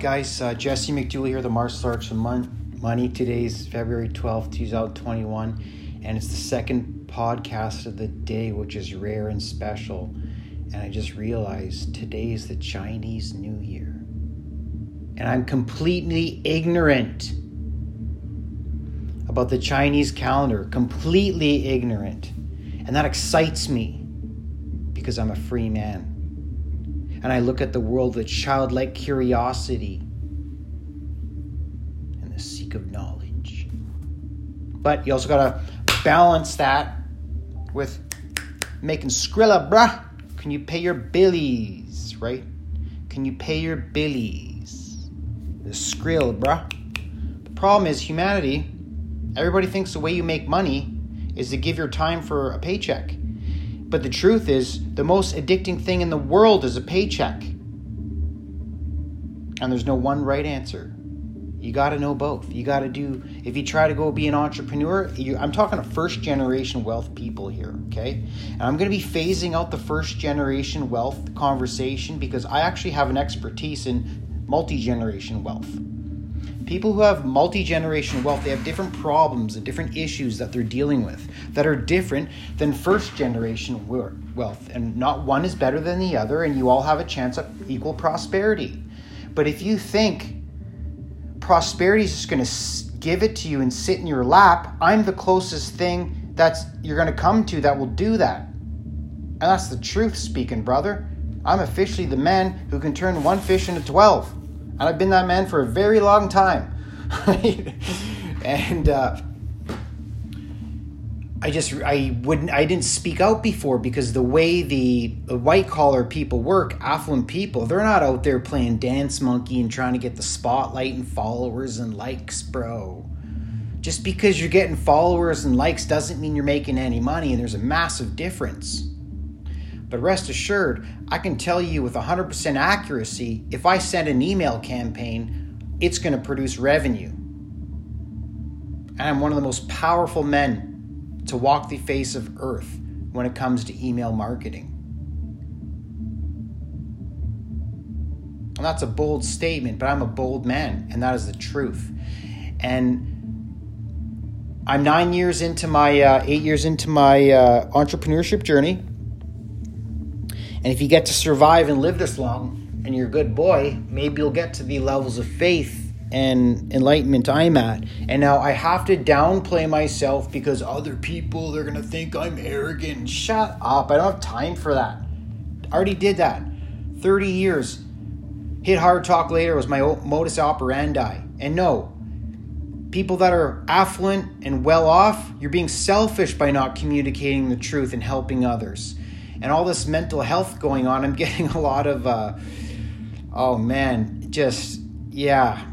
Guys, uh, Jesse McDool here, the Martial Arts of Mon- Money. Today's February 12th, 2021, and it's the second podcast of the day, which is rare and special. And I just realized today is the Chinese New Year. And I'm completely ignorant about the Chinese calendar, completely ignorant. And that excites me because I'm a free man and I look at the world with childlike curiosity and the seek of knowledge. But you also gotta balance that with making Skrilla, bruh. Can you pay your billies, right? Can you pay your billies? The skrill, bruh. The problem is humanity, everybody thinks the way you make money is to give your time for a paycheck. But the truth is, the most addicting thing in the world is a paycheck. And there's no one right answer. You got to know both. You got to do, if you try to go be an entrepreneur, you, I'm talking to first generation wealth people here, okay? And I'm going to be phasing out the first generation wealth conversation because I actually have an expertise in multi generation wealth people who have multi-generation wealth they have different problems and different issues that they're dealing with that are different than first generation wealth. And not one is better than the other and you all have a chance of equal prosperity. But if you think prosperity is just going to give it to you and sit in your lap i'm the closest thing that's you're going to come to that will do that. And that's the truth speaking brother. I'm officially the man who can turn one fish into 12 and I've been that man for a very long time. and uh, I just I wouldn't I didn't speak out before because the way the, the white collar people work, affluent people, they're not out there playing dance monkey and trying to get the spotlight and followers and likes, bro. Just because you're getting followers and likes doesn't mean you're making any money, and there's a massive difference. But rest assured, I can tell you with 100% accuracy if I send an email campaign, it's going to produce revenue. And I'm one of the most powerful men to walk the face of earth when it comes to email marketing. And that's a bold statement, but I'm a bold man, and that is the truth. And I'm nine years into my, uh, eight years into my uh, entrepreneurship journey. And if you get to survive and live this long and you're a good boy, maybe you'll get to the levels of faith and enlightenment I'm at. And now I have to downplay myself because other people they're gonna think I'm arrogant. Shut up. I don't have time for that. I already did that. 30 years. Hit hard talk later was my modus operandi. And no, people that are affluent and well off, you're being selfish by not communicating the truth and helping others and all this mental health going on, I'm getting a lot of, uh, oh man, just, yeah,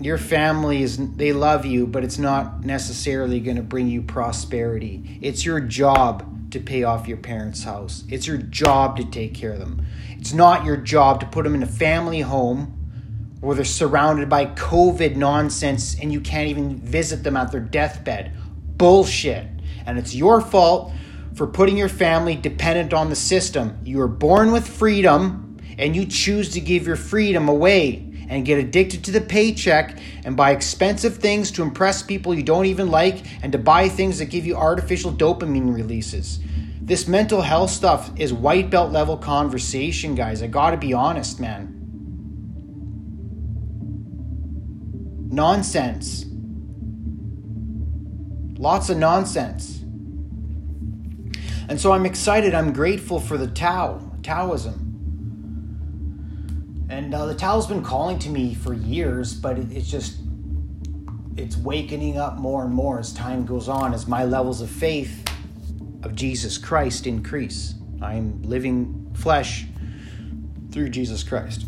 your family is, they love you, but it's not necessarily going to bring you prosperity. It's your job to pay off your parents' house, it's your job to take care of them. It's not your job to put them in a family home where they're surrounded by COVID nonsense and you can't even visit them at their deathbed. Bullshit. And it's your fault for putting your family dependent on the system. You are born with freedom and you choose to give your freedom away and get addicted to the paycheck and buy expensive things to impress people you don't even like and to buy things that give you artificial dopamine releases. This mental health stuff is white belt level conversation, guys. I gotta be honest, man. Nonsense. Lots of nonsense. And so I'm excited, I'm grateful for the Tao, Taoism. And uh, the Tao's been calling to me for years, but it, it's just, it's wakening up more and more as time goes on, as my levels of faith of Jesus Christ increase. I'm living flesh through Jesus Christ.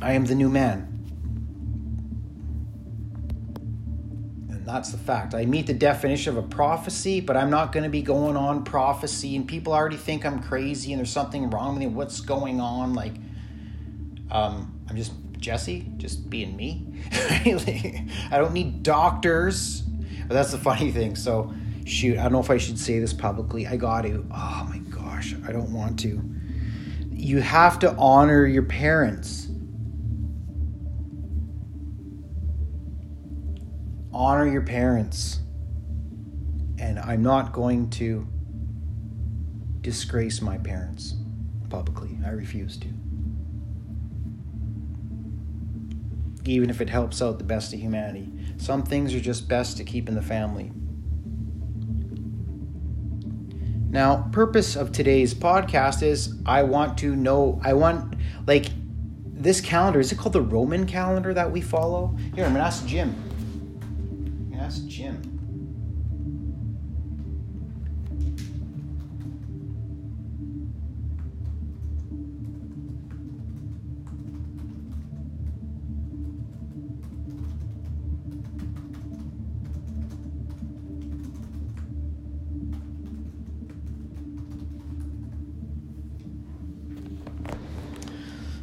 I am the new man. That's the fact. I meet the definition of a prophecy, but I'm not going to be going on prophecy, and people already think I'm crazy and there's something wrong with me. What's going on? Like, um, I'm just Jesse, just being me. I don't need doctors. But that's the funny thing. So, shoot, I don't know if I should say this publicly. I got to. Oh my gosh, I don't want to. You have to honor your parents. Honor your parents. And I'm not going to disgrace my parents publicly. I refuse to. Even if it helps out the best of humanity. Some things are just best to keep in the family. Now, purpose of today's podcast is I want to know I want like this calendar is it called the Roman calendar that we follow? Here, I'm gonna ask Jim. Ask Jim.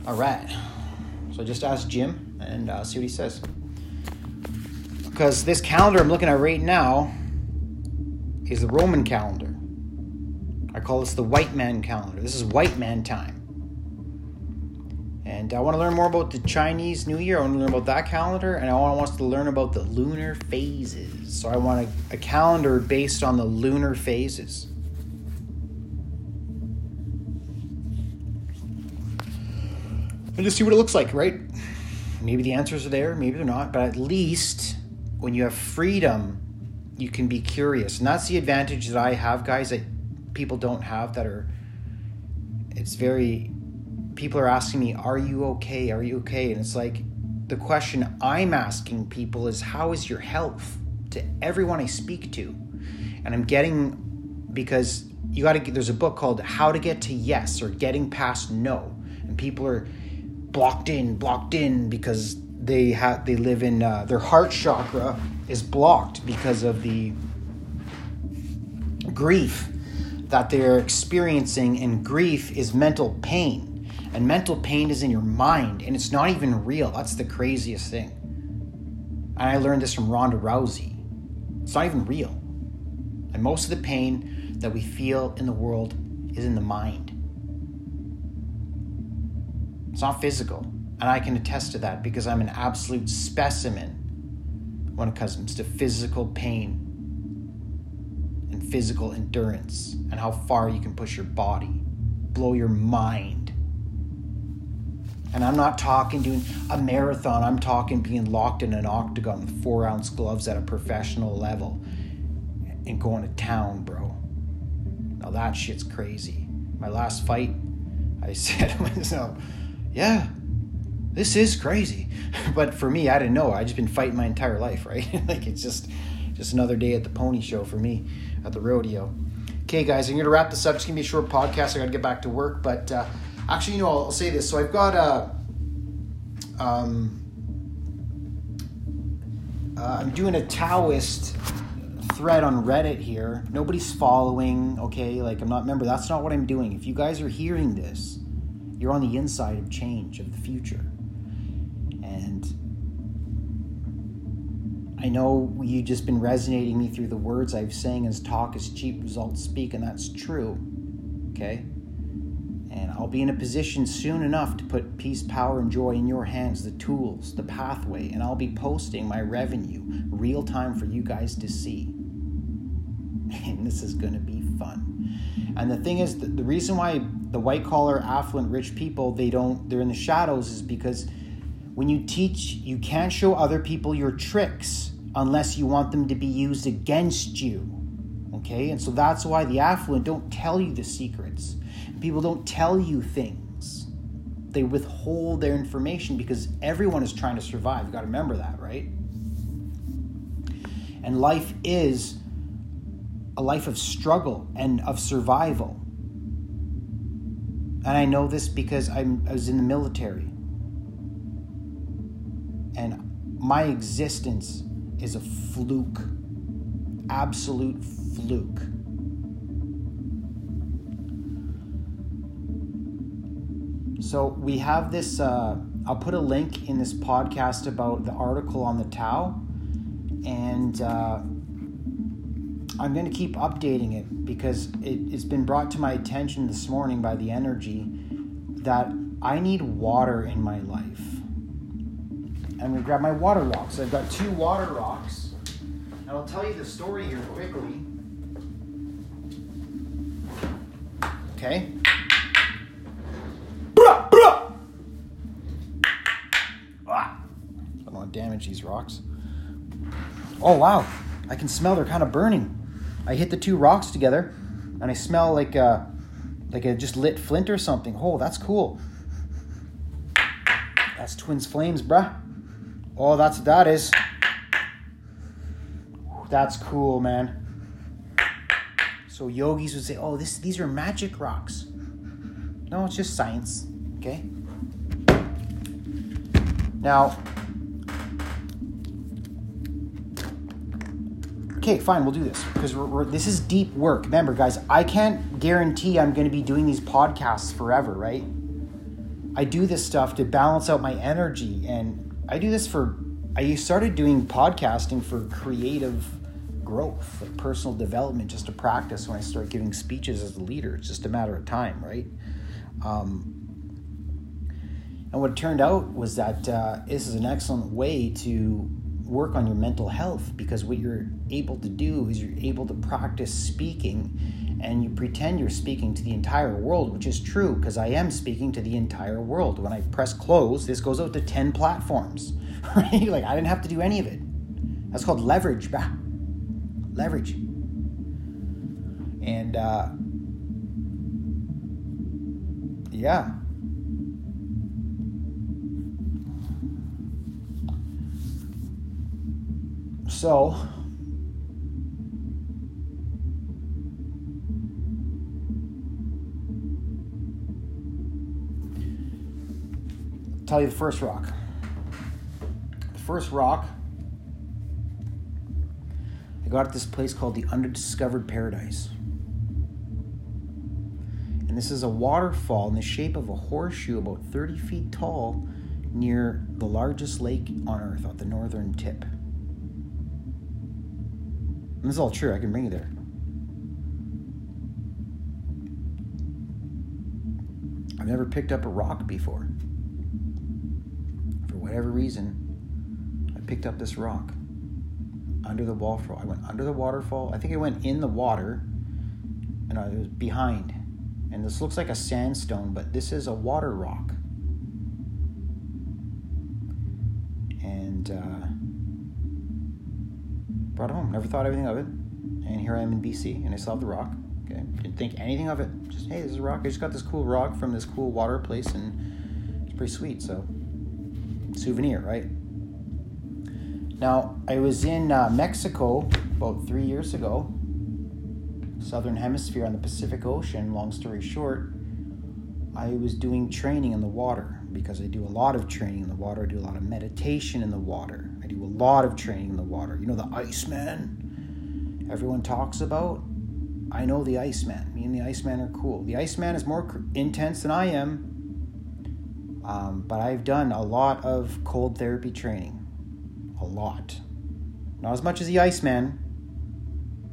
All right. So just ask Jim and uh, see what he says. Because this calendar I'm looking at right now is the Roman calendar. I call this the white man calendar. This is white man time. And I want to learn more about the Chinese New Year. I want to learn about that calendar. And I want to learn about the lunar phases. So I want a, a calendar based on the lunar phases. and just see what it looks like, right? Maybe the answers are there, maybe they're not, but at least when you have freedom, you can be curious. And that's the advantage that I have, guys, that people don't have that are it's very people are asking me, "Are you okay? Are you okay?" And it's like the question I'm asking people is, "How is your health?" to everyone I speak to. And I'm getting because you got to there's a book called How to Get to Yes or Getting Past No. And people are blocked in, blocked in because they have they live in uh, their heart chakra is blocked because of the grief that they're experiencing, and grief is mental pain, and mental pain is in your mind, and it's not even real. That's the craziest thing. And I learned this from Ronda Rousey. It's not even real, and most of the pain that we feel in the world is in the mind. It's not physical. And I can attest to that because I'm an absolute specimen when it comes to physical pain and physical endurance and how far you can push your body, blow your mind. And I'm not talking doing a marathon, I'm talking being locked in an octagon with four ounce gloves at a professional level and going to town, bro. Now that shit's crazy. My last fight, I said to myself, yeah, this is crazy. But for me, I didn't know. I just been fighting my entire life, right? like it's just just another day at the pony show for me at the rodeo. Okay, guys, I'm gonna wrap this up. It's gonna be a short podcast. I gotta get back to work, but uh, actually, you know, I'll, I'll say this. So I've got a. Um, uh, I'm doing a Taoist thread on Reddit here. Nobody's following, okay? Like, I'm not, remember, that's not what I'm doing. If you guys are hearing this, you're on the inside of change, of the future. I know you've just been resonating me through the words I've saying as talk is cheap, results speak, and that's true. Okay? And I'll be in a position soon enough to put peace, power, and joy in your hands, the tools, the pathway, and I'll be posting my revenue real time for you guys to see. And this is going to be fun. And the thing is, the, the reason why the white collar, affluent, rich people they don't they're in the shadows is because when you teach, you can't show other people your tricks unless you want them to be used against you. Okay, and so that's why the affluent don't tell you the secrets. People don't tell you things. They withhold their information because everyone is trying to survive. You got to remember that, right? And life is a life of struggle and of survival. And I know this because I'm, I was in the military. And my existence is a fluke, absolute fluke. So we have this, uh, I'll put a link in this podcast about the article on the Tao. And, uh, I'm going to keep updating it because it, has been brought to my attention this morning by the energy that I need water in my life. I'm to grab my water rocks. I've got two water rocks. I'll tell you the story here quickly. Okay. Ah, I don't want to damage these rocks. Oh wow, I can smell they're kind of burning. I hit the two rocks together, and I smell like a, like a just lit flint or something. Oh, that's cool. That's twins flames, bruh. Oh, that's that is. That's cool, man. So yogis would say, "Oh, this these are magic rocks." No, it's just science. Okay. Now, okay, fine, we'll do this because we're, we're, this is deep work. Remember, guys, I can't guarantee I'm going to be doing these podcasts forever, right? I do this stuff to balance out my energy, and I do this for. I started doing podcasting for creative growth, like personal development, just to practice when I start giving speeches as a leader. It's just a matter of time, right? Um, and what turned out was that uh, this is an excellent way to work on your mental health because what you're able to do is you're able to practice speaking and you pretend you're speaking to the entire world, which is true because I am speaking to the entire world. When I press close, this goes out to 10 platforms, right? Like I didn't have to do any of it. That's called leverage, bah. Leverage. And uh, yeah. So, tell you the first rock. The first rock I got at this place called the Undiscovered Paradise. And this is a waterfall in the shape of a horseshoe about 30 feet tall near the largest lake on earth at the northern tip. And this is all true. I can bring you there. I've never picked up a rock before. Whatever reason, I picked up this rock under the waterfall. I went under the waterfall. I think I went in the water, and I was behind. And this looks like a sandstone, but this is a water rock. And uh, brought it home. Never thought anything of it. And here I am in BC, and I saw the rock. Okay, didn't think anything of it. Just hey, this is a rock. I just got this cool rock from this cool water place, and it's pretty sweet. So, souvenir, right? Now, I was in uh, Mexico about three years ago, southern hemisphere on the Pacific Ocean. Long story short, I was doing training in the water because I do a lot of training in the water. I do a lot of meditation in the water. I do a lot of training in the water. You know, the Iceman everyone talks about? I know the Iceman. Me and the Iceman are cool. The Iceman is more intense than I am, um, but I've done a lot of cold therapy training a lot. Not as much as the Iceman.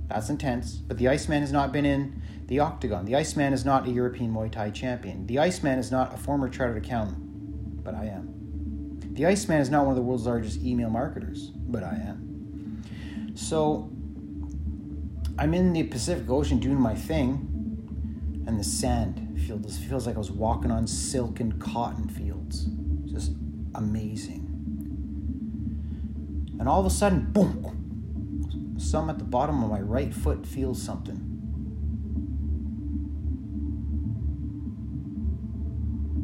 That's intense. But the Iceman has not been in the octagon. The Iceman is not a European Muay Thai champion. The Iceman is not a former chartered accountant, but I am. The Iceman is not one of the world's largest email marketers, but I am. So I'm in the Pacific Ocean doing my thing, and the sand feels feels like I was walking on silk and cotton fields. Just amazing. And all of a sudden, boom, some at the bottom of my right foot feels something.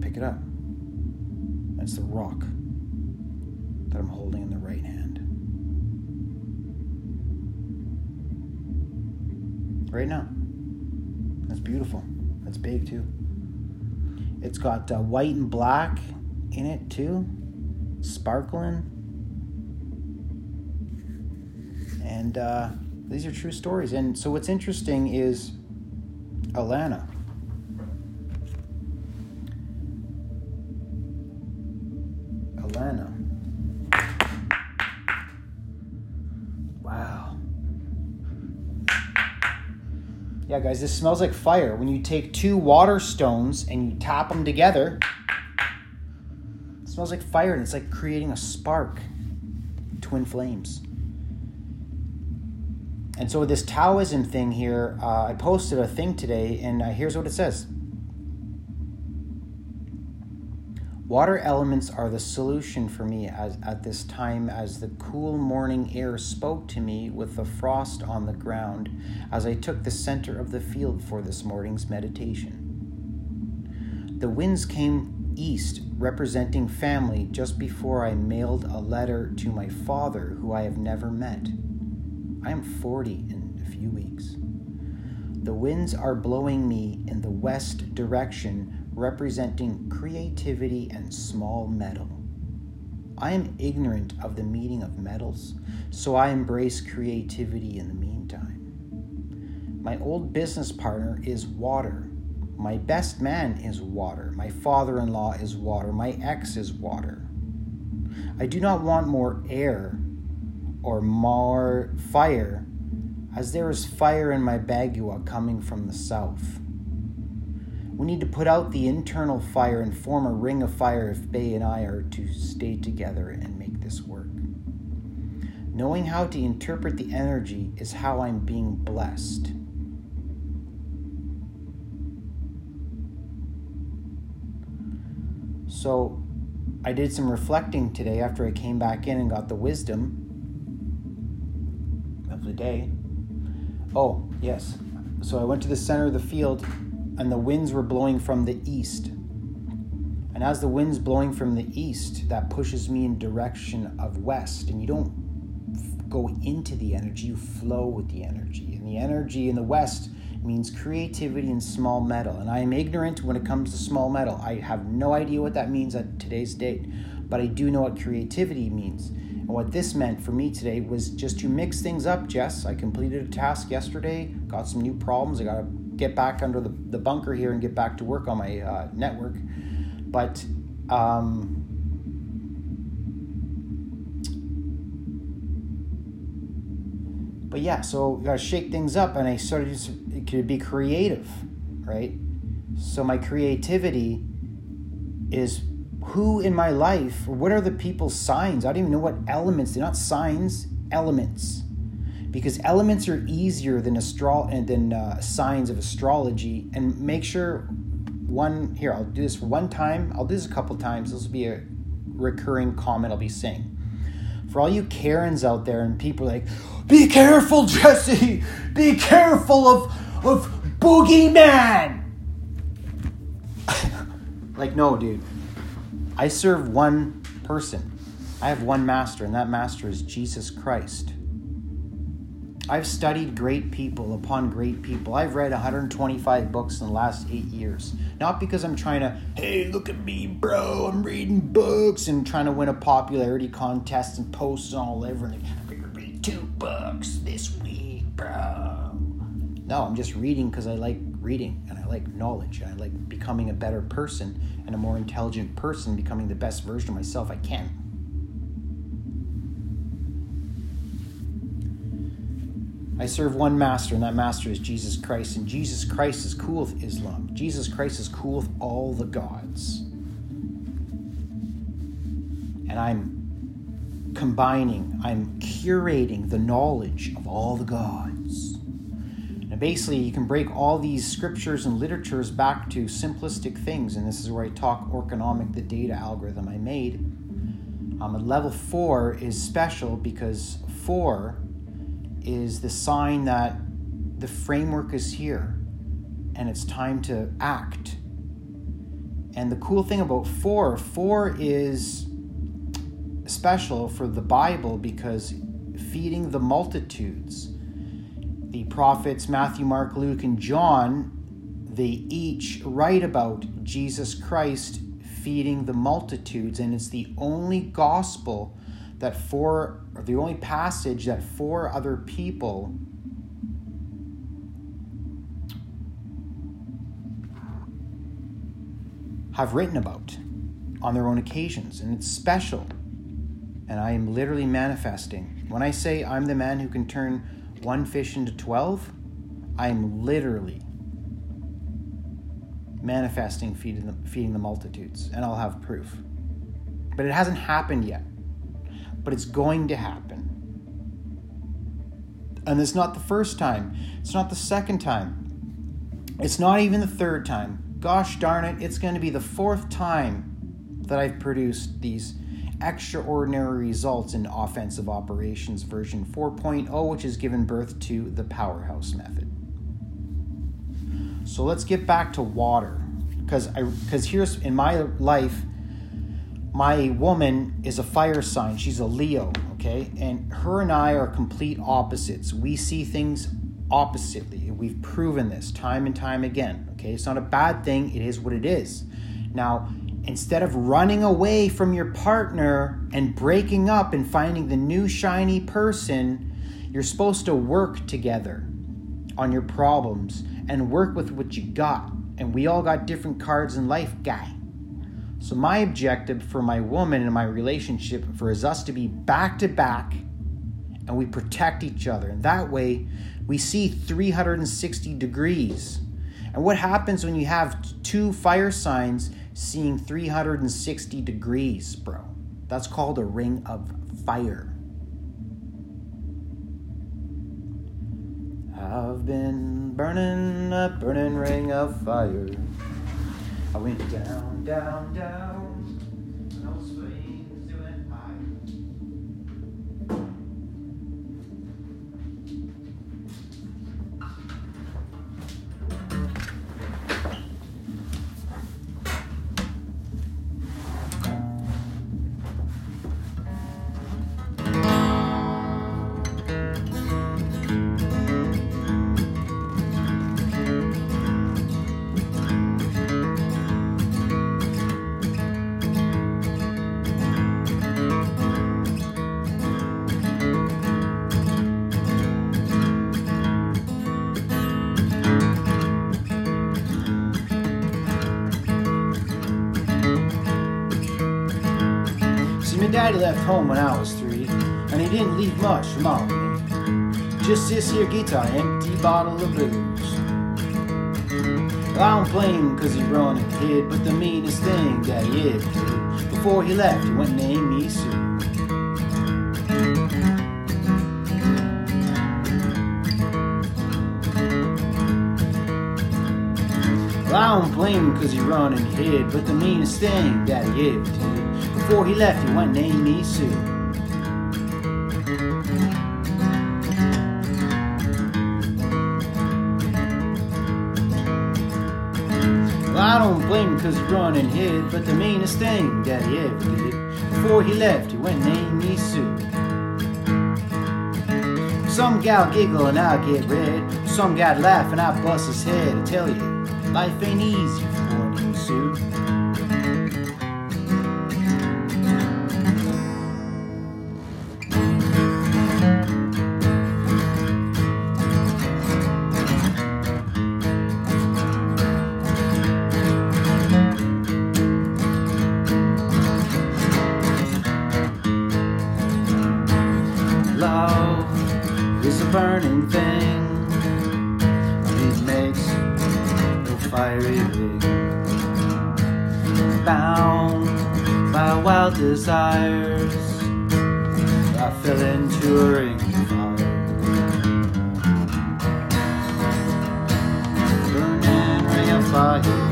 Pick it up. It's the rock that I'm holding in the right hand. Right now. That's beautiful. That's big too. It's got uh, white and black in it too, sparkling. And uh, these are true stories. And so what's interesting is Alana. Yeah, guys, this smells like fire. When you take two water stones and you tap them together, it smells like fire and it's like creating a spark. Twin flames. and so this Taoism thing here, uh, I posted a thing today, and uh, here's what it says. Water elements are the solution for me as, at this time as the cool morning air spoke to me with the frost on the ground as I took the center of the field for this morning's meditation. The winds came east, representing family, just before I mailed a letter to my father, who I have never met. I am 40 in a few weeks. The winds are blowing me in the west direction representing creativity and small metal. I am ignorant of the meaning of metals, so I embrace creativity in the meantime. My old business partner is water. My best man is water. My father in law is water. My ex is water. I do not want more air or more fire, as there is fire in my Bagua coming from the south. We need to put out the internal fire and form a ring of fire if Bay and I are to stay together and make this work. Knowing how to interpret the energy is how I'm being blessed. So, I did some reflecting today after I came back in and got the wisdom of the day. Oh, yes. So I went to the center of the field and the winds were blowing from the east. And as the wind's blowing from the east, that pushes me in direction of west. And you don't go into the energy, you flow with the energy. And the energy in the west means creativity and small metal. And I am ignorant when it comes to small metal. I have no idea what that means at today's date, but I do know what creativity means. And what this meant for me today was just to mix things up, Jess. I completed a task yesterday, got some new problems. I got to get back under the, the bunker here and get back to work on my uh, network. But um, but yeah, so you gotta shake things up, and I started to be creative, right? So my creativity is who in my life, what are the people's signs? I don't even know what elements. They're not signs, elements because elements are easier than astro- than uh, signs of astrology. And make sure one here. I'll do this one time. I'll do this a couple times. This will be a recurring comment I'll be saying. For all you Karens out there and people like, be careful, Jesse. Be careful of of boogeyman. like no, dude. I serve one person. I have one master, and that master is Jesus Christ. I've studied great people upon great people. I've read 125 books in the last eight years. Not because I'm trying to, hey, look at me, bro, I'm reading books and trying to win a popularity contest and posts all over. Like, I'm going to read two books this week, bro. No, I'm just reading because I like reading and I like knowledge and I like becoming a better person and a more intelligent person, becoming the best version of myself I can. I serve one master, and that master is Jesus Christ. And Jesus Christ is cool with Islam. Jesus Christ is cool with all the gods. And I'm combining, I'm curating the knowledge of all the gods. And basically, you can break all these scriptures and literatures back to simplistic things. And this is where I talk orconomic, the data algorithm I made. Um, level four is special because four is the sign that the framework is here and it's time to act. And the cool thing about four, four is special for the Bible because feeding the multitudes, the prophets Matthew, Mark, Luke, and John, they each write about Jesus Christ feeding the multitudes, and it's the only gospel that four, or the only passage that four other people have written about on their own occasions, and it's special. And I am literally manifesting. When I say I'm the man who can turn one fish into 12, I'm literally manifesting feeding the, feeding the multitudes, and I'll have proof. But it hasn't happened yet but it's going to happen. And it's not the first time, it's not the second time, it's not even the third time. Gosh darn it, it's going to be the fourth time that I've produced these extraordinary results in offensive operations version 4.0, which has given birth to the powerhouse method. So let's get back to water because I because here's in my life my woman is a fire sign. She's a Leo, okay? And her and I are complete opposites. We see things oppositely. We've proven this time and time again, okay? It's not a bad thing, it is what it is. Now, instead of running away from your partner and breaking up and finding the new shiny person, you're supposed to work together on your problems and work with what you got. And we all got different cards in life, guy. So, my objective for my woman and my relationship for is us to be back to back and we protect each other. And that way, we see 360 degrees. And what happens when you have two fire signs seeing 360 degrees, bro? That's called a ring of fire. I've been burning a burning ring of fire. I went down, down, down. Daddy left home when I was three, and he didn't leave much for mom me. Just this here guitar, empty bottle of booze. Well, I don't blame him cause he run and hid, but the meanest thing that he ever did, before he left, he went and named me Sue. Well, I don't blame him cause he run and hid, but the meanest thing that he ever did, before he left, he went and named me Sue. Well, I don't blame him cause he run and hid, but the meanest thing that he ever did, before he left, he went and named me Sue. Some gal giggle and I get red, some guy laugh and I bust his head. I tell you, life ain't easy fiery ring. Bound by wild desires, I fell into a ring fire. Burning ring of fire.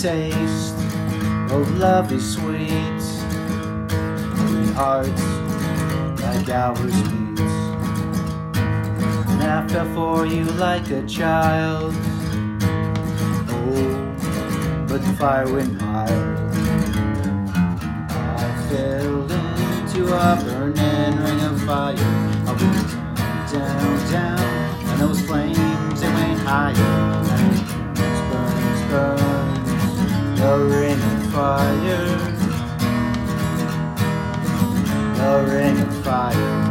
Taste of love is sweet when hearts like ours beat. And I fell for you like a child. Oh, but the fire went mild. I fell into a burning ring of fire. I went down, down, and those flames they went higher. And burns, burns, the ring of fire. The ring of fire.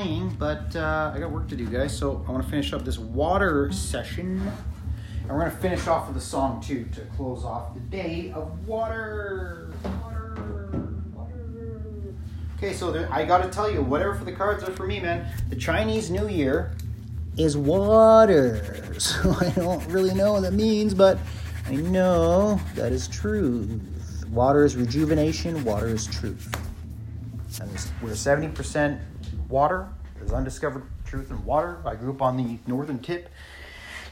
Playing, but uh, I got work to do, guys. So I want to finish up this water session. And we're going to finish off with a song, too, to close off the day of water. Okay, so there, I got to tell you, whatever for the cards are for me, man. The Chinese New Year is water. So I don't really know what that means, but I know that is truth. Water is rejuvenation, water is truth. And we're 70% water. There's undiscovered truth in water. I grew up on the northern tip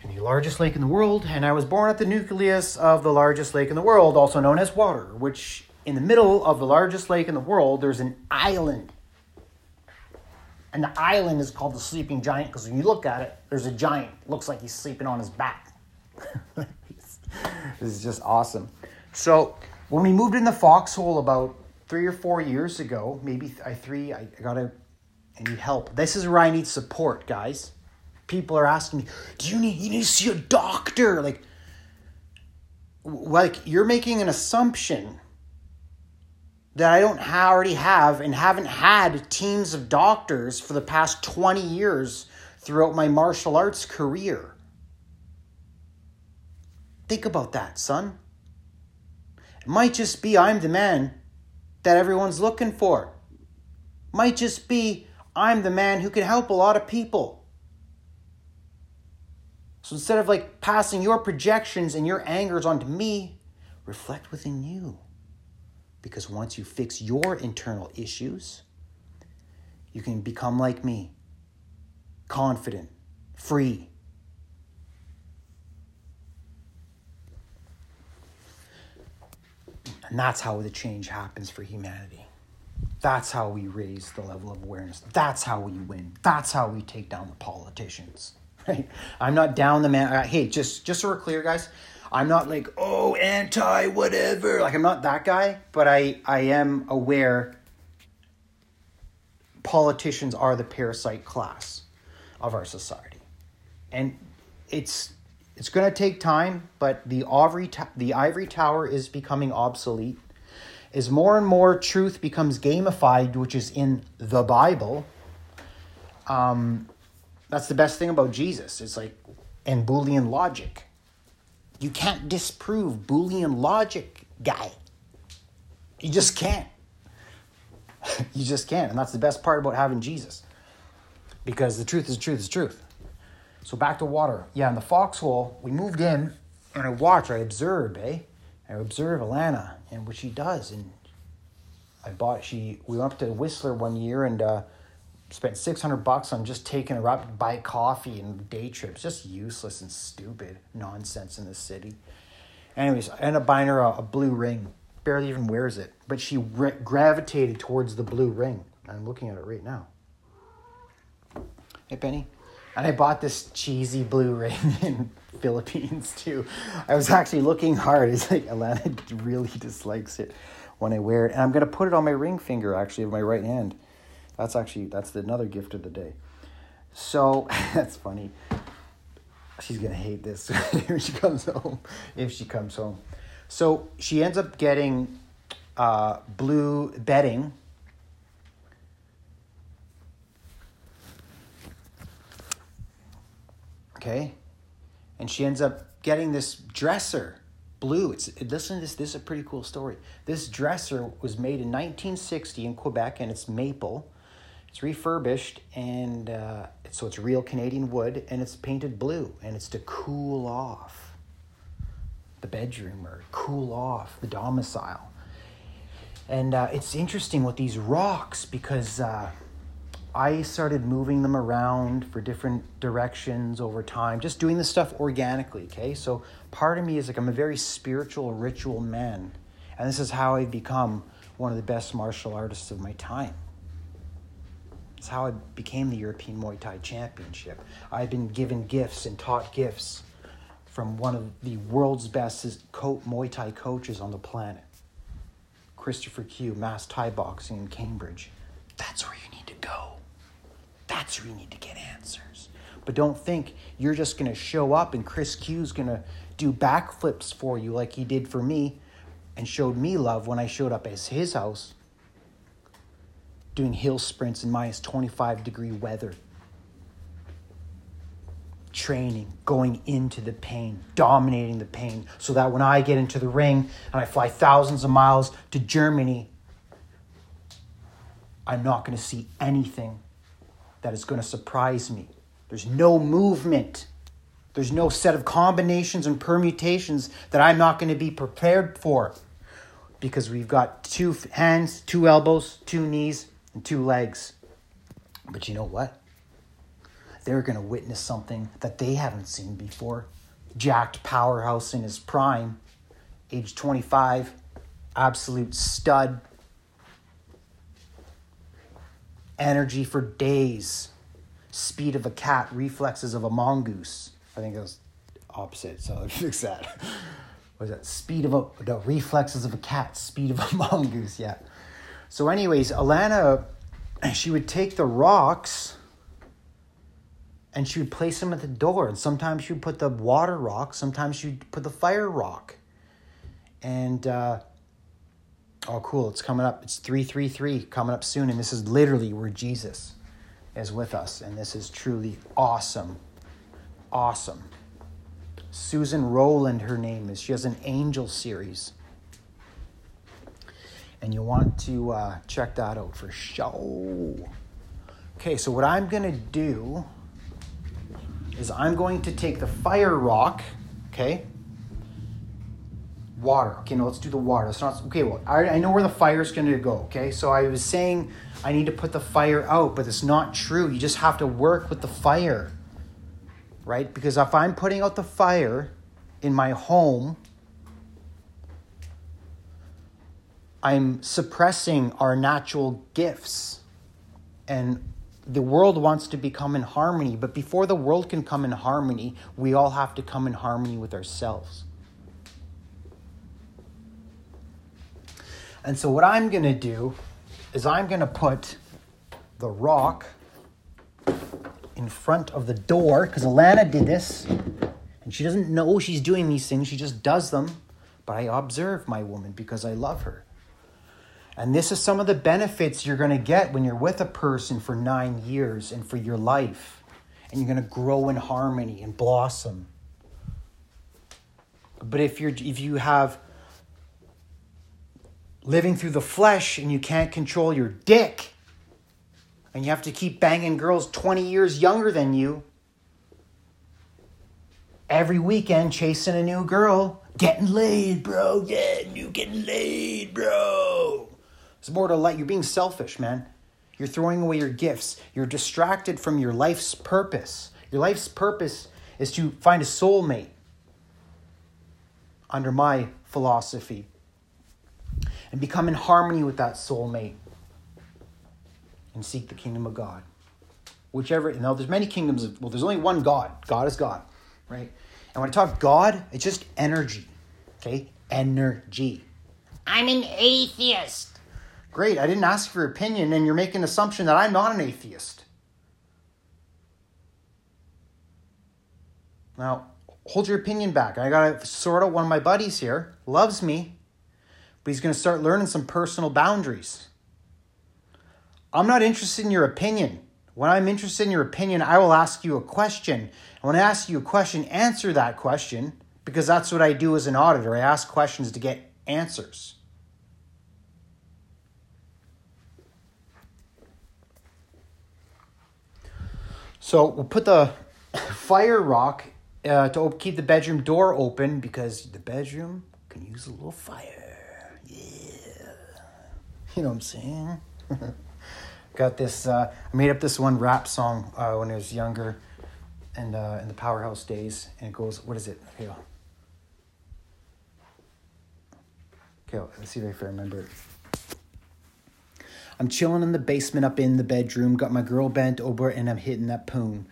in the largest lake in the world, and I was born at the nucleus of the largest lake in the world, also known as water, which in the middle of the largest lake in the world, there's an island and the island is called the sleeping giant because when you look at it, there's a giant. Looks like he's sleeping on his back. this is just awesome. So when we moved in the foxhole about three or four years ago, maybe I three, I gotta I need help. This is where I need support, guys. People are asking me, "Do you need you need to see a doctor?" Like, like you're making an assumption that I don't already have and haven't had teams of doctors for the past 20 years throughout my martial arts career. Think about that, son. It might just be I'm the man that everyone's looking for. Might just be I'm the man who can help a lot of people. So instead of like passing your projections and your angers onto me, reflect within you. Because once you fix your internal issues, you can become like me confident, free. And that's how the change happens for humanity. That's how we raise the level of awareness. That's how we win. That's how we take down the politicians. Right? I'm not down the man. Uh, hey, just just so we're clear, guys. I'm not like, oh, anti whatever. Like I'm not that guy, but I I am aware politicians are the parasite class of our society. And it's it's going to take time, but the ivory the ivory tower is becoming obsolete. As more and more truth becomes gamified, which is in the Bible, um, that's the best thing about Jesus. It's like and Boolean logic you can't disprove Boolean logic, guy. You just can't. you just can't. And that's the best part about having Jesus. Because the truth is truth is truth. So back to water. Yeah, in the foxhole, we moved in and I watch, I observe, eh? I observe Alana and what she does. And I bought, she, we went up to Whistler one year and uh, spent 600 bucks on just taking her up to buy coffee and day trips. Just useless and stupid nonsense in the city. Anyways, I ended up buying her a, a blue ring. Barely even wears it, but she re- gravitated towards the blue ring. I'm looking at it right now. Hey, Penny. And I bought this cheesy blue ring in Philippines too. I was actually looking hard. It's like Alana really dislikes it when I wear it, and I'm gonna put it on my ring finger actually of my right hand that's actually that's another gift of the day. So that's funny. She's gonna hate this when she comes home. If she comes home, so she ends up getting uh, blue bedding. Okay, and she ends up getting this dresser blue. It's listen to this. This is a pretty cool story. This dresser was made in 1960 in Quebec, and it's maple. It's refurbished and uh, so it's real Canadian wood and it's painted blue and it's to cool off the bedroom or cool off the domicile. And uh, it's interesting with these rocks because uh, I started moving them around for different directions over time, just doing this stuff organically, okay? So part of me is like I'm a very spiritual, ritual man. And this is how I've become one of the best martial artists of my time. It's how I became the European Muay Thai Championship. I've been given gifts and taught gifts from one of the world's best Muay Thai coaches on the planet, Christopher Q, Mass Thai Boxing in Cambridge. That's where you need to go. That's where you need to get answers. But don't think you're just going to show up and Chris Q's going to do backflips for you like he did for me and showed me love when I showed up at his house doing hill sprints in minus 25 degree weather. Training, going into the pain, dominating the pain, so that when I get into the ring and I fly thousands of miles to Germany, I'm not going to see anything that is going to surprise me. There's no movement. There's no set of combinations and permutations that I'm not going to be prepared for because we've got two hands, two elbows, two knees, and two legs. But you know what? They're going to witness something that they haven't seen before. Jacked powerhouse in his prime, age 25, absolute stud. Energy for days. Speed of a cat, reflexes of a mongoose. I think it was opposite, so fix that. was that speed of a the reflexes of a cat, speed of a mongoose, yeah. So, anyways, Alana, she would take the rocks and she would place them at the door. And sometimes she would put the water rock, sometimes she'd put the fire rock. And uh, oh, cool! It's coming up. It's three three three coming up soon, and this is literally where Jesus is with us, and this is truly awesome, awesome. Susan Rowland, her name is. She has an angel series. And you want to uh, check that out for sure. Okay, so what I'm going to do is I'm going to take the fire rock, okay? Water. Okay, no, let's do the water. It's not okay. Well, I, I know where the fire is going to go. Okay, so I was saying I need to put the fire out, but it's not true. You just have to work with the fire right? Because if I'm putting out the fire in my home, I'm suppressing our natural gifts. And the world wants to become in harmony, but before the world can come in harmony, we all have to come in harmony with ourselves. And so, what I'm going to do is I'm going to put the rock in front of the door because Alana did this and she doesn't know she's doing these things. She just does them. But I observe my woman because I love her. And this is some of the benefits you're going to get when you're with a person for nine years and for your life. And you're going to grow in harmony and blossom. But if you're if you have living through the flesh and you can't control your dick, and you have to keep banging girls 20 years younger than you every weekend chasing a new girl getting laid bro yeah you getting laid bro. It's more to let you're being selfish man. You're throwing away your gifts. You're distracted from your life's purpose. Your life's purpose is to find a soulmate. Under my philosophy and become in harmony with that soulmate and seek the kingdom of God. Whichever, now there's many kingdoms, of, well, there's only one God. God is God, right? And when I talk God, it's just energy, okay? Energy. I'm an atheist. Great, I didn't ask for your opinion, and you're making an assumption that I'm not an atheist. Now, hold your opinion back. I got to sort out one of my buddies here, loves me, but he's going to start learning some personal boundaries. I'm not interested in your opinion. When I'm interested in your opinion, I will ask you a question. And when I ask you a question, answer that question because that's what I do as an auditor. I ask questions to get answers. So we'll put the fire rock uh, to keep the bedroom door open because the bedroom can use a little fire. You know what I'm saying? got this. Uh, I made up this one rap song uh, when I was younger, and uh, in the Powerhouse days, and it goes, "What is it?" Okay, okay, let's see if I remember. I'm chilling in the basement up in the bedroom, got my girl bent over, and I'm hitting that poon.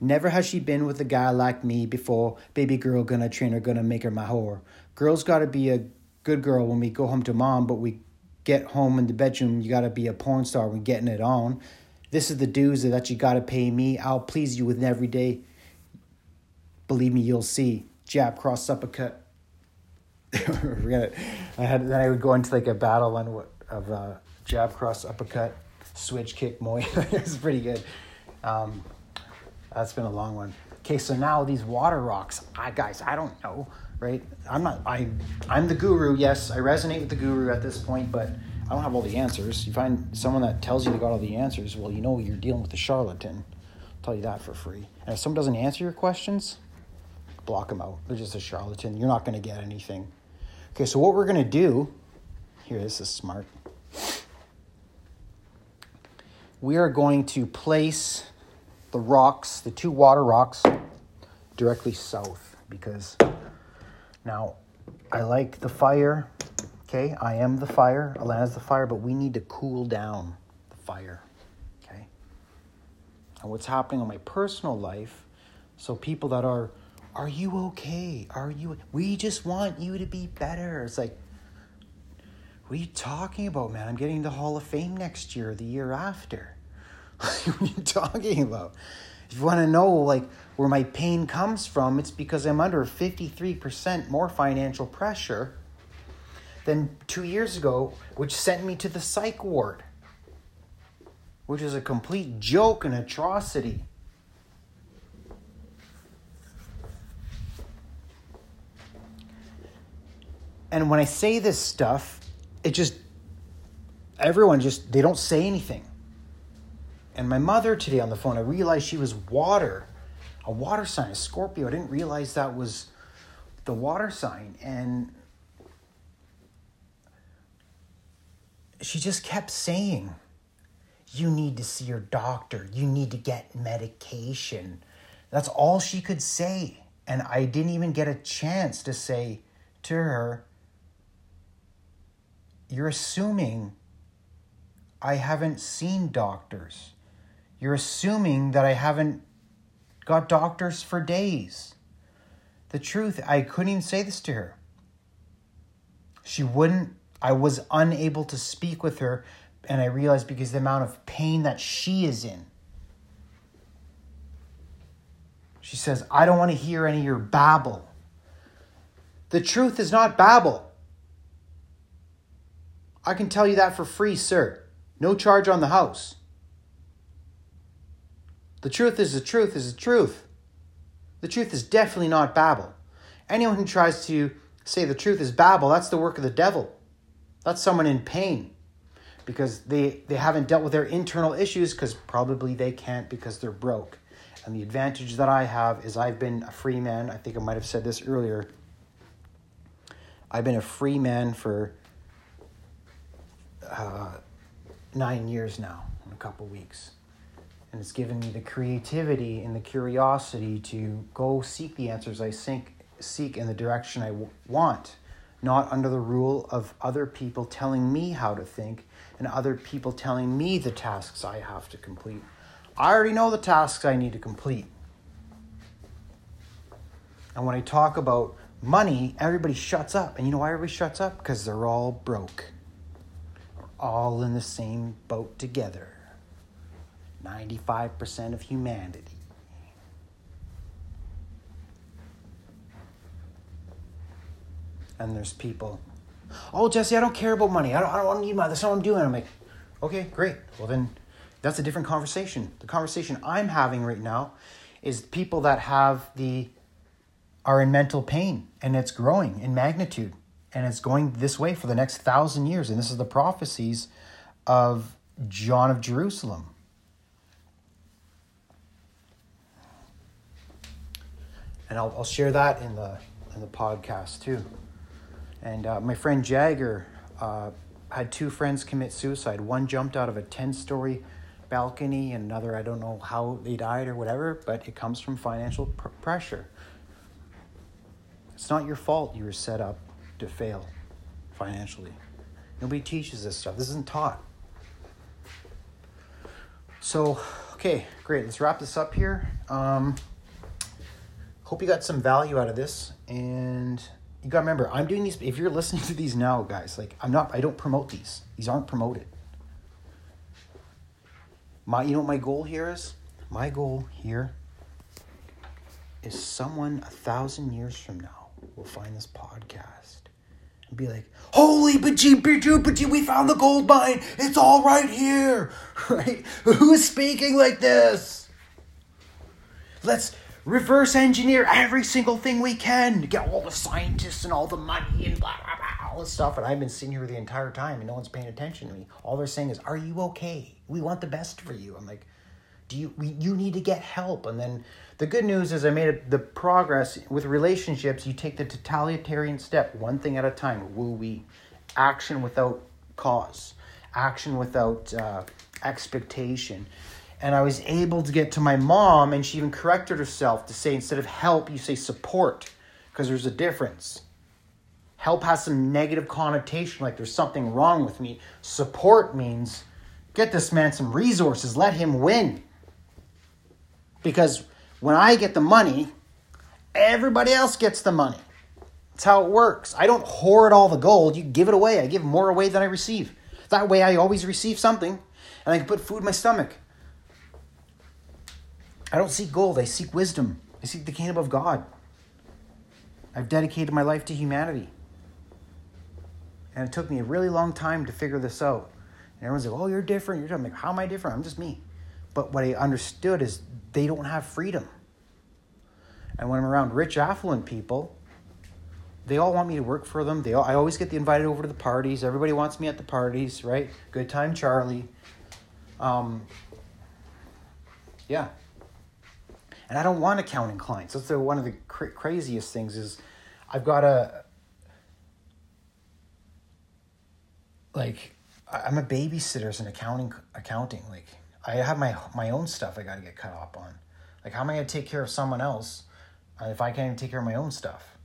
Never has she been with a guy like me before. Baby girl gonna train her, gonna make her my whore. Girl's gotta be a good girl when we go home to mom, but we get home in the bedroom, you got to be a porn star when getting it on. This is the dues that you got to pay me. I'll please you with an every day. Believe me, you'll see. Jab, cross, uppercut. Forget it. I had then I would go into like a battle on what of uh, jab cross uppercut, switch kick, Muay. it's pretty good. Um, that's been a long one. Okay, so now these water rocks. I guys, I don't know, right? I'm not. I I'm the guru. Yes, I resonate with the guru at this point, but I don't have all the answers. You find someone that tells you they got all the answers. Well, you know you're dealing with a charlatan. I'll tell you that for free. And if someone doesn't answer your questions, block them out. They're just a charlatan. You're not going to get anything. Okay, so what we're going to do here, this is smart. We are going to place the rocks, the two water rocks, directly south because now I like the fire. Okay, I am the fire. Alana's the fire, but we need to cool down the fire. Okay. And what's happening in my personal life? So people that are, are you okay? Are you? We just want you to be better. It's like, what are you talking about, man? I'm getting the Hall of Fame next year, the year after. what are you talking about? If you want to know like where my pain comes from, it's because I'm under 53% more financial pressure than two years ago, which sent me to the psych ward, which is a complete joke and atrocity. And when I say this stuff, it just, everyone just, they don't say anything. And my mother today on the phone, I realized she was water, a water sign, a Scorpio. I didn't realize that was the water sign. And she just kept saying, You need to see your doctor. You need to get medication. That's all she could say. And I didn't even get a chance to say to her, You're assuming I haven't seen doctors. You're assuming that I haven't got doctors for days. The truth, I couldn't even say this to her. She wouldn't, I was unable to speak with her, and I realized because the amount of pain that she is in. She says, I don't want to hear any of your babble. The truth is not babble. I can tell you that for free, sir. No charge on the house. The truth is the truth is the truth. The truth is definitely not babble. Anyone who tries to say the truth is babble, that's the work of the devil. That's someone in pain because they, they haven't dealt with their internal issues because probably they can't because they're broke. And the advantage that I have is I've been a free man. I think I might have said this earlier. I've been a free man for uh, nine years now, in a couple weeks and it's given me the creativity and the curiosity to go seek the answers I think, seek in the direction I w- want, not under the rule of other people telling me how to think and other people telling me the tasks I have to complete. I already know the tasks I need to complete. And when I talk about money, everybody shuts up. And you know why everybody shuts up? Because they're all broke. We're all in the same boat together. 95% of humanity. And there's people, oh, Jesse, I don't care about money. I don't, I don't want to need money. That's not what I'm doing. I'm like, okay, great. Well, then that's a different conversation. The conversation I'm having right now is people that have the, are in mental pain and it's growing in magnitude and it's going this way for the next thousand years. And this is the prophecies of John of Jerusalem. And I'll, I'll share that in the in the podcast too. And uh, my friend Jagger uh, had two friends commit suicide. One jumped out of a ten story balcony, and another I don't know how they died or whatever, but it comes from financial pr- pressure. It's not your fault you were set up to fail financially. Nobody teaches this stuff. This isn't taught. So, okay, great. Let's wrap this up here. Um, hope you got some value out of this and you got to remember i'm doing these if you're listening to these now guys like i'm not i don't promote these these aren't promoted my you know what my goal here is my goal here is someone a thousand years from now will find this podcast and be like, Holy bajee we found the gold mine. It's all right here. Right? Who's speaking like this? Let's reverse engineer every single thing we can to get all the scientists and all the money and blah, blah, blah, all this stuff. And I've been sitting here the entire time and no one's paying attention to me. All they're saying is, Are you okay? We want the best for you. I'm like, Do you, we, you need to get help. And then the good news is I made it, the progress with relationships. You take the totalitarian step, one thing at a time. Woo wee, action without cause, action without uh, expectation. And I was able to get to my mom, and she even corrected herself to say instead of help, you say support, because there's a difference. Help has some negative connotation, like there's something wrong with me. Support means get this man some resources, let him win. Because when I get the money, everybody else gets the money. That's how it works. I don't hoard all the gold. You give it away. I give more away than I receive. That way I always receive something and I can put food in my stomach. I don't seek gold. I seek wisdom. I seek the kingdom of God. I've dedicated my life to humanity. And it took me a really long time to figure this out. And everyone's like, oh, you're different. You're different. I'm like, how am I different? I'm just me. But what I understood is they don't have freedom. And when I'm around rich, affluent people, they all want me to work for them. They all, I always get the invited over to the parties. Everybody wants me at the parties, right? Good time, Charlie. Um, yeah. And I don't want to accounting clients. That's the, one of the cra- craziest things is I've got a like I'm a babysitter an accounting accounting like I have my my own stuff I got to get cut off on. Like, how am I going to take care of someone else uh, if I can't even take care of my own stuff?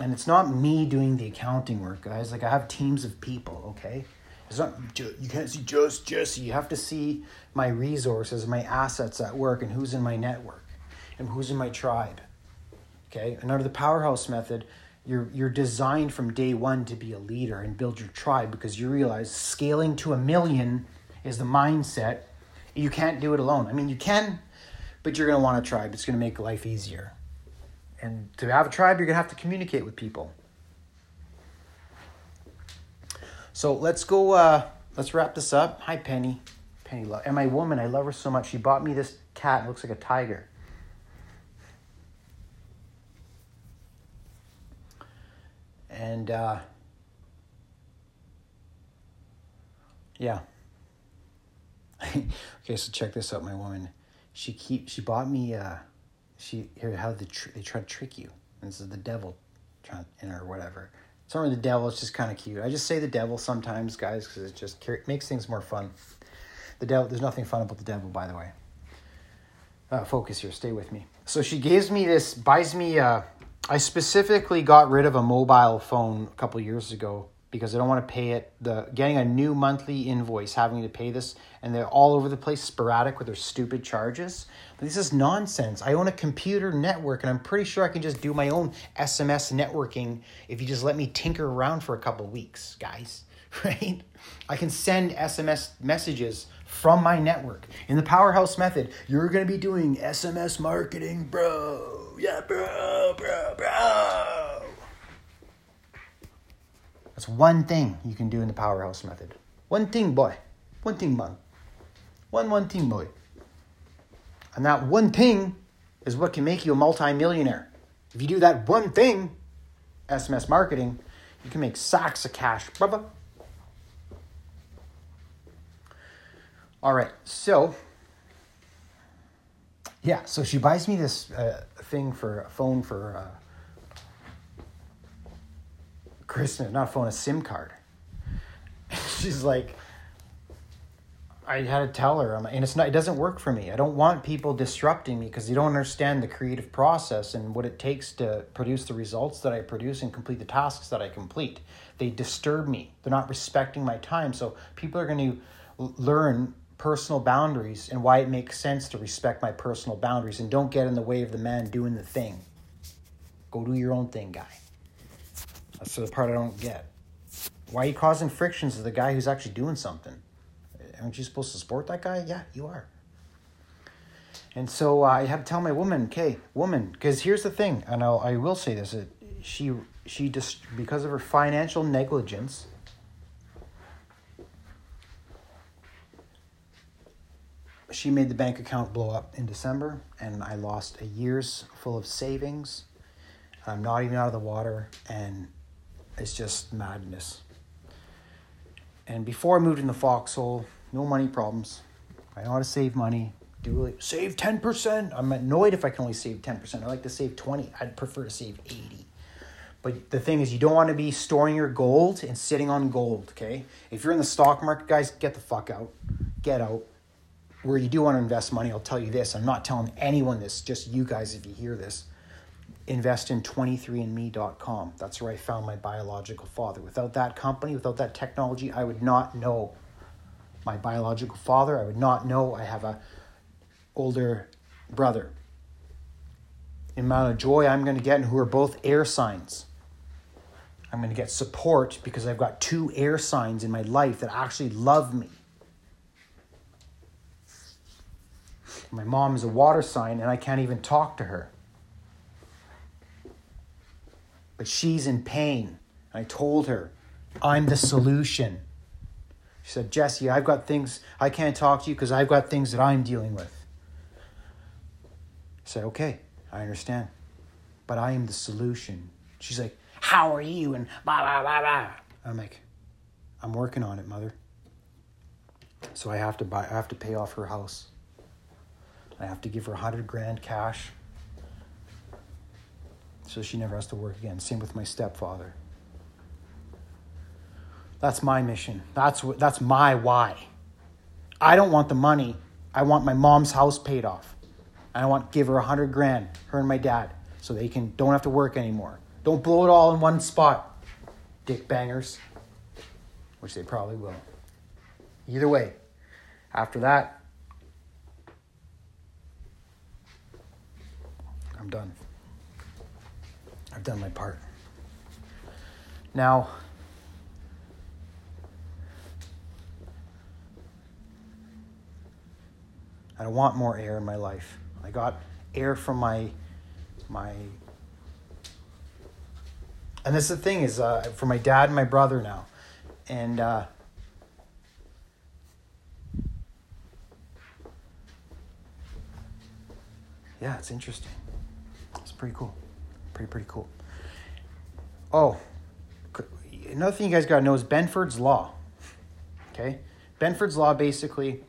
And it's not me doing the accounting work, guys. Like, I have teams of people. Okay, it's not you can't see just Jesse. You have to see my resources, my assets at work, and who's in my network, and who's in my tribe. Okay, and under the powerhouse method, you're you're designed from day one to be a leader and build your tribe because you realize scaling to a million is the mindset. You can't do it alone. I mean, you can, but you're to want a tribe. It's to make life easier. And to have a tribe, you're to have to communicate with people. So let's go. Uh, let's wrap this up. Hi, Penny. Penny, love, and my woman, I love her so much. She bought me this cat. It looks like a tiger. And uh, yeah. okay, so check this out. My woman, she keep she bought me. Uh, she here how they tr- they try to trick you. This is the devil, trying in or whatever. It's not really the devil. It's just kind of cute. I just say the devil sometimes, guys, because it just makes things more fun. The devil. There's nothing fun about the devil, by the way. Uh, focus here. Stay with me. So she gives me this, buys me. Uh, I specifically got rid of a mobile phone a couple years ago because I don't want to pay it. The getting a new monthly invoice, having to pay this, and they're all over the place, sporadic with their stupid charges. But this is nonsense. I own a computer network, and I'm pretty sure I can just do my own SMS networking if you just let me tinker around for a couple weeks, guys. Right? I can send SMS messages from my network. In the powerhouse method, you're gonna be doing SMS marketing, bro. Yeah, bro, bro, bro. That's one thing you can do in the powerhouse method. One thing, boy. One thing, man. One, one thing, boy. And that one thing is what can make you a multimillionaire. If you do that one thing, SMS marketing, you can make sacks of cash, brother. All right, so yeah, so she buys me this uh, thing for a phone for Christmas, not phone, a SIM card. She's like, I had to tell her, and it's not, it doesn't work for me. I don't want people disrupting me because they don't understand the creative process and what it takes to produce the results that I produce and complete the tasks that I complete. They disturb me. They're not respecting my time. So people are going to learn personal boundaries and why it makes sense to respect my personal boundaries and don't get in the way of the man doing the thing. Go do your own thing, guy. That's the part I don't get. Why are you causing frictions to the guy who's actually doing something? Aren't you supposed to support that guy? Yeah, you are. And so uh, I have to tell my woman, okay, woman, because here's the thing, and I'll, I will say this: it, she she just because of her financial negligence she made the bank account blow up in December and I lost a year's full of savings. I'm not even out of the water and it's just madness. And before I moved in the foxhole, no money problems. I know how to save money. Do. Save 10%. I'm annoyed if I can only save 10%. I like to save 20. I'd prefer to save 80. But the thing is, you don't want to be storing your gold and sitting on gold, okay? If you're in the stock market, guys, get the fuck out. Get out. Where you do want to invest money, I'll tell you this. I'm not telling anyone this, just you guys if you hear this. Invest in 23andme.com. That's where I found my biological father. Without that company, without that technology, I would not know my biological father. I would not know I have a older brother. The amount of joy I'm going to get, and who are both air signs. I'm going to get support because I've got two air signs in my life that actually love me. My mom is a water sign, and I can't even talk to her. But she's in pain. I told her, I'm the solution. She said, Jesse, I've got things, I can't talk to you because I've got things that I'm dealing with. I said, okay, I understand. But I am the solution. She's like, how are you? And blah, blah, blah, blah. I'm like, I'm working on it, mother. So I have to buy, I have to pay off her house. I have to give her a hundred grand cash. So she never has to work again. Same with my stepfather. That's my mission. That's what, that's my why. I don't want the money. I want my mom's house paid off. I want to give her a hundred grand, her and my dad, so they can don't have to work anymore. Don't blow it all in one spot, dick bangers. Which they probably will. Either way, after that, I'm done. Done my part. Now, I don't want more air in my life. I got air from my my and this is the thing is uh, for my dad and my brother now and uh, yeah it's interesting it's pretty cool pretty pretty cool oh another thing you guys got to know is benford's law okay benford's law basically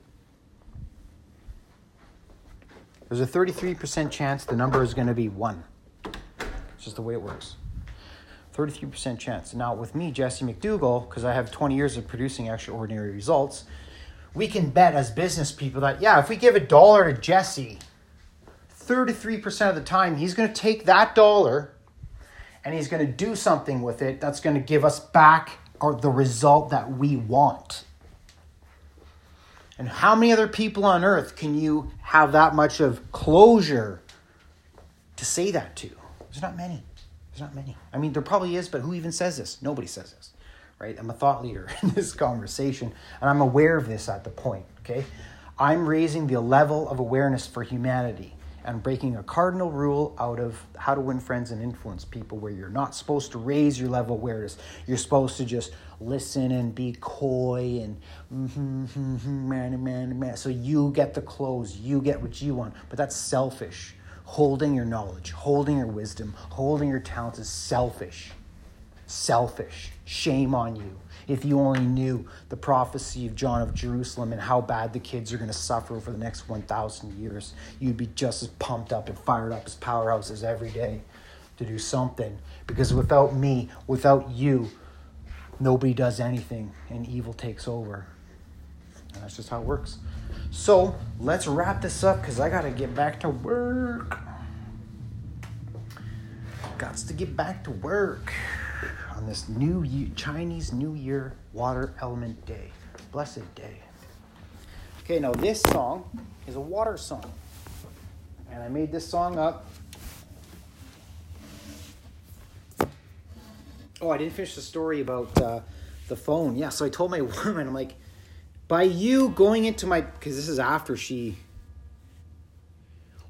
there's a 33% chance the number is going to be 1. It's just the way it works. 33% chance. Now, with me, Jesse McDougall, because I have 20 years of producing extraordinary results, we can bet as business people that, yeah, if we give a dollar to Jesse, 33% of the time, he's going to take that dollar and he's going to do something with it that's going to give us back or the result that we want. And how many other people on earth can you have that much of closure to say that to? There's not many. There's not many. I mean, there probably is, but who even says this? Nobody says this, right? I'm a thought leader in this conversation, and I'm aware of this at the point, okay? I'm raising the level of awareness for humanity and breaking a cardinal rule out of how to win friends and influence people where you're not supposed to raise your level of awareness. You're supposed to just listen and be coy and mm-hmm, mm-hmm, man, man, man. So you get the clothes, you get what you want. But that's selfish. Holding your knowledge, holding your wisdom, holding your talents is selfish. Selfish. Shame on you if you only knew the prophecy of John of Jerusalem and how bad the kids are going to suffer for the next 1,000 years, you'd be just as pumped up and fired up as powerhouses every day to do something. Because without me, without you, nobody does anything and evil takes over. And that's just how it works. So let's wrap this up because I got to get back to work. Got to get back to work on this new year, Chinese New Year Water Element Day. Blessed day. Okay, now this song is a water song. And I made this song up. Oh, I didn't finish the story about uh, the phone. Yeah, so I told my woman, I'm like, by you going into my, because this is after she.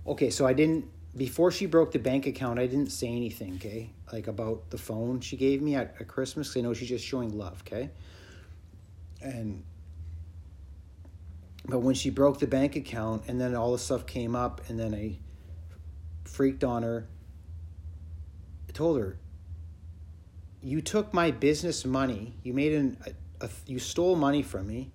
Okay, so I didn't before she broke the bank account, I didn't say anything, okay? Like about the phone she gave me at, at Christmas, I know she's just showing love, okay? And but when she broke the bank account and then all the stuff came up and then I freaked on her, I told her, you took my business money, you made an a, a, you stole money from me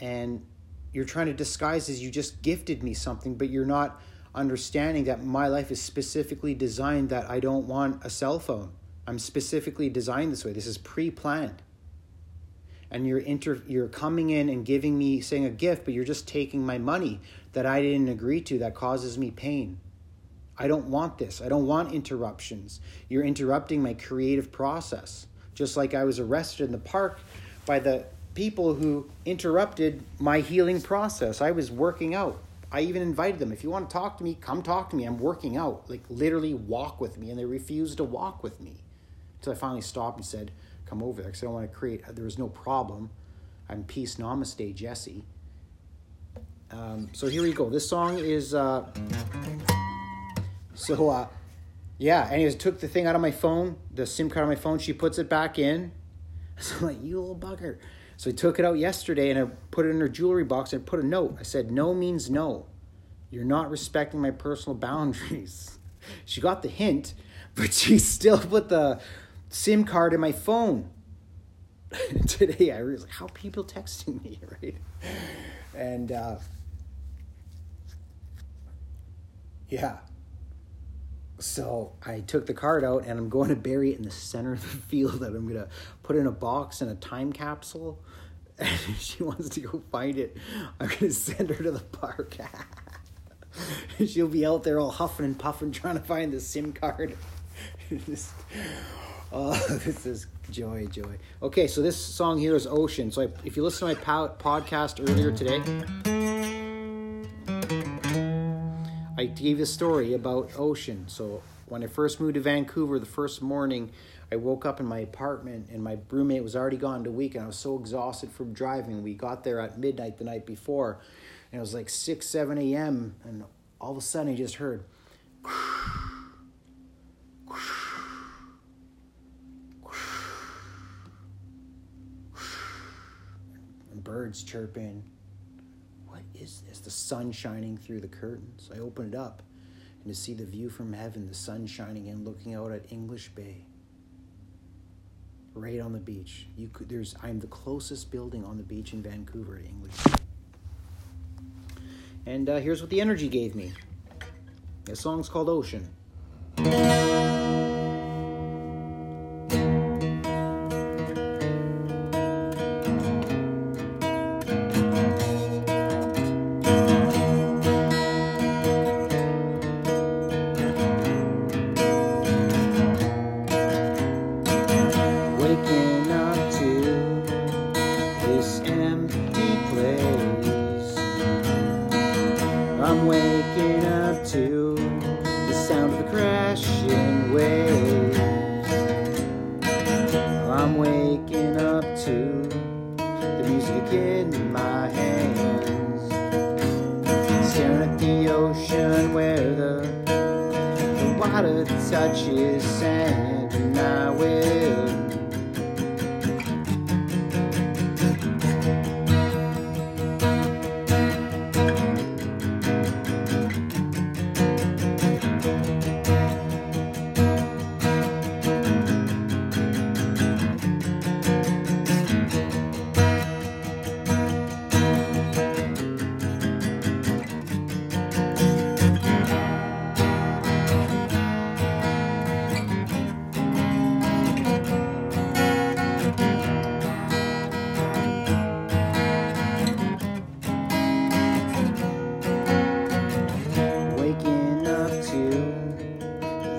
and you're trying to disguise as you just gifted me something, but you're not understanding that my life is specifically designed that I don't want a cell phone. I'm specifically designed this way. This is pre-planned. And you're inter you're coming in and giving me saying a gift, but you're just taking my money that I didn't agree to that causes me pain. I don't want this. I don't want interruptions. You're interrupting my creative process. Just like I was arrested in the park by the people who interrupted my healing process. I was working out. I even invited them, if you want to talk to me, come talk to me. I'm working out. Like literally walk with me. And they refused to walk with me. Until I finally stopped and said, come over there. Because I don't want to create, there was no problem. I'm peace, namaste, Jesse. Um, so here we go. This song is, uh, so, uh, yeah, anyways, took the thing out of my phone, the SIM card on my phone. She puts it back in. So I'm like, you little bugger. So I took it out yesterday and I put it in her jewelry box and put a note. I said, No means no. You're not respecting my personal boundaries. She got the hint, but she still put the SIM card in my phone. Today I like, how people texting me, right? And uh, yeah. So I took the card out and I'm going to bury it in the center of the field that I'm going to put in a box and a time capsule. And if she wants to go find it, I'm going to send her to the park. She'll be out there all huffing and puffing trying to find the SIM card. Just, oh, this is joy, joy. Okay, so this song here is Ocean. So I, if you listen to my podcast earlier today, I gave a story about ocean. So when I first moved to Vancouver, the first morning, I woke up in my apartment and my roommate was already gone to week, and I was so exhausted from driving. We got there at midnight the night before, and it was like six, seven a.m. And all of a sudden, I just heard. birds chirping is? The sun shining through the curtains. I open it up and to see the view from heaven, the sun shining in, looking out at English Bay. Right on the beach. You could there's I'm the closest building on the beach in Vancouver to English Bay. And uh, here's what the energy gave me. The song's called Ocean.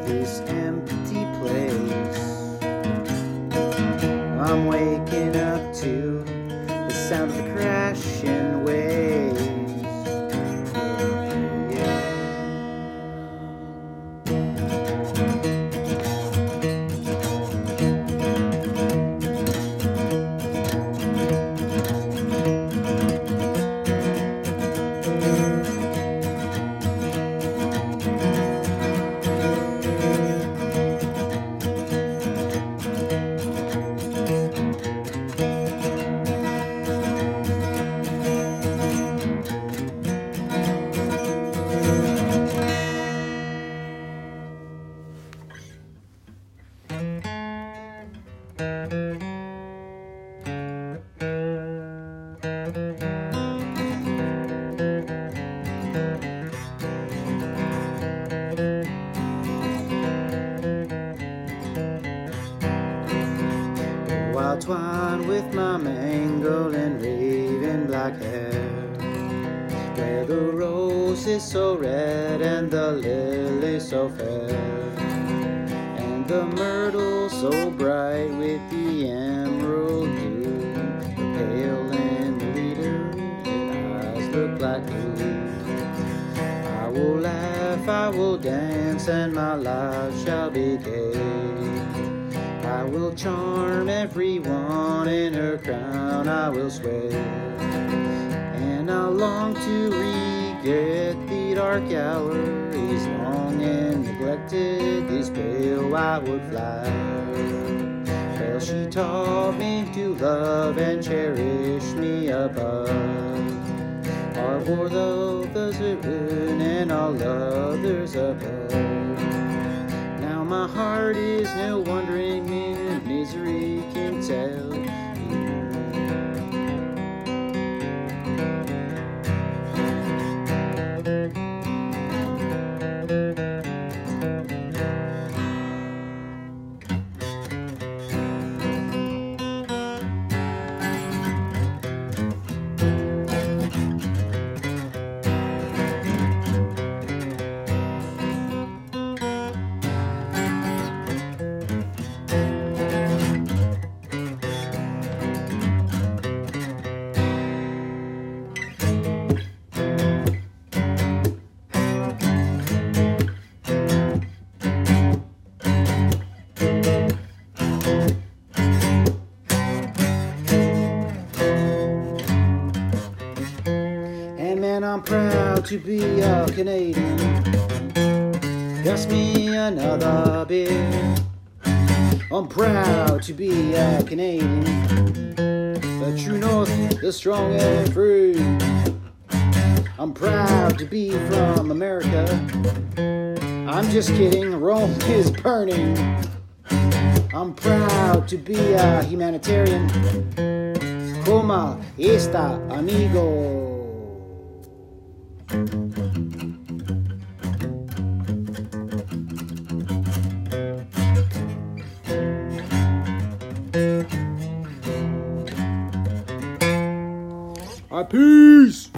this empty place. I'm waking up to the sound of the crashing. Love and cherish me above. Our war love does it ruin and all others above. Now my heart is no wandering in misery can tell. To be a Canadian. Pass me another beer. I'm proud to be a Canadian. The true north, the strong and free. I'm proud to be from America. I'm just kidding, Rome is burning. I'm proud to be a humanitarian. Como está, amigo? All right, peace.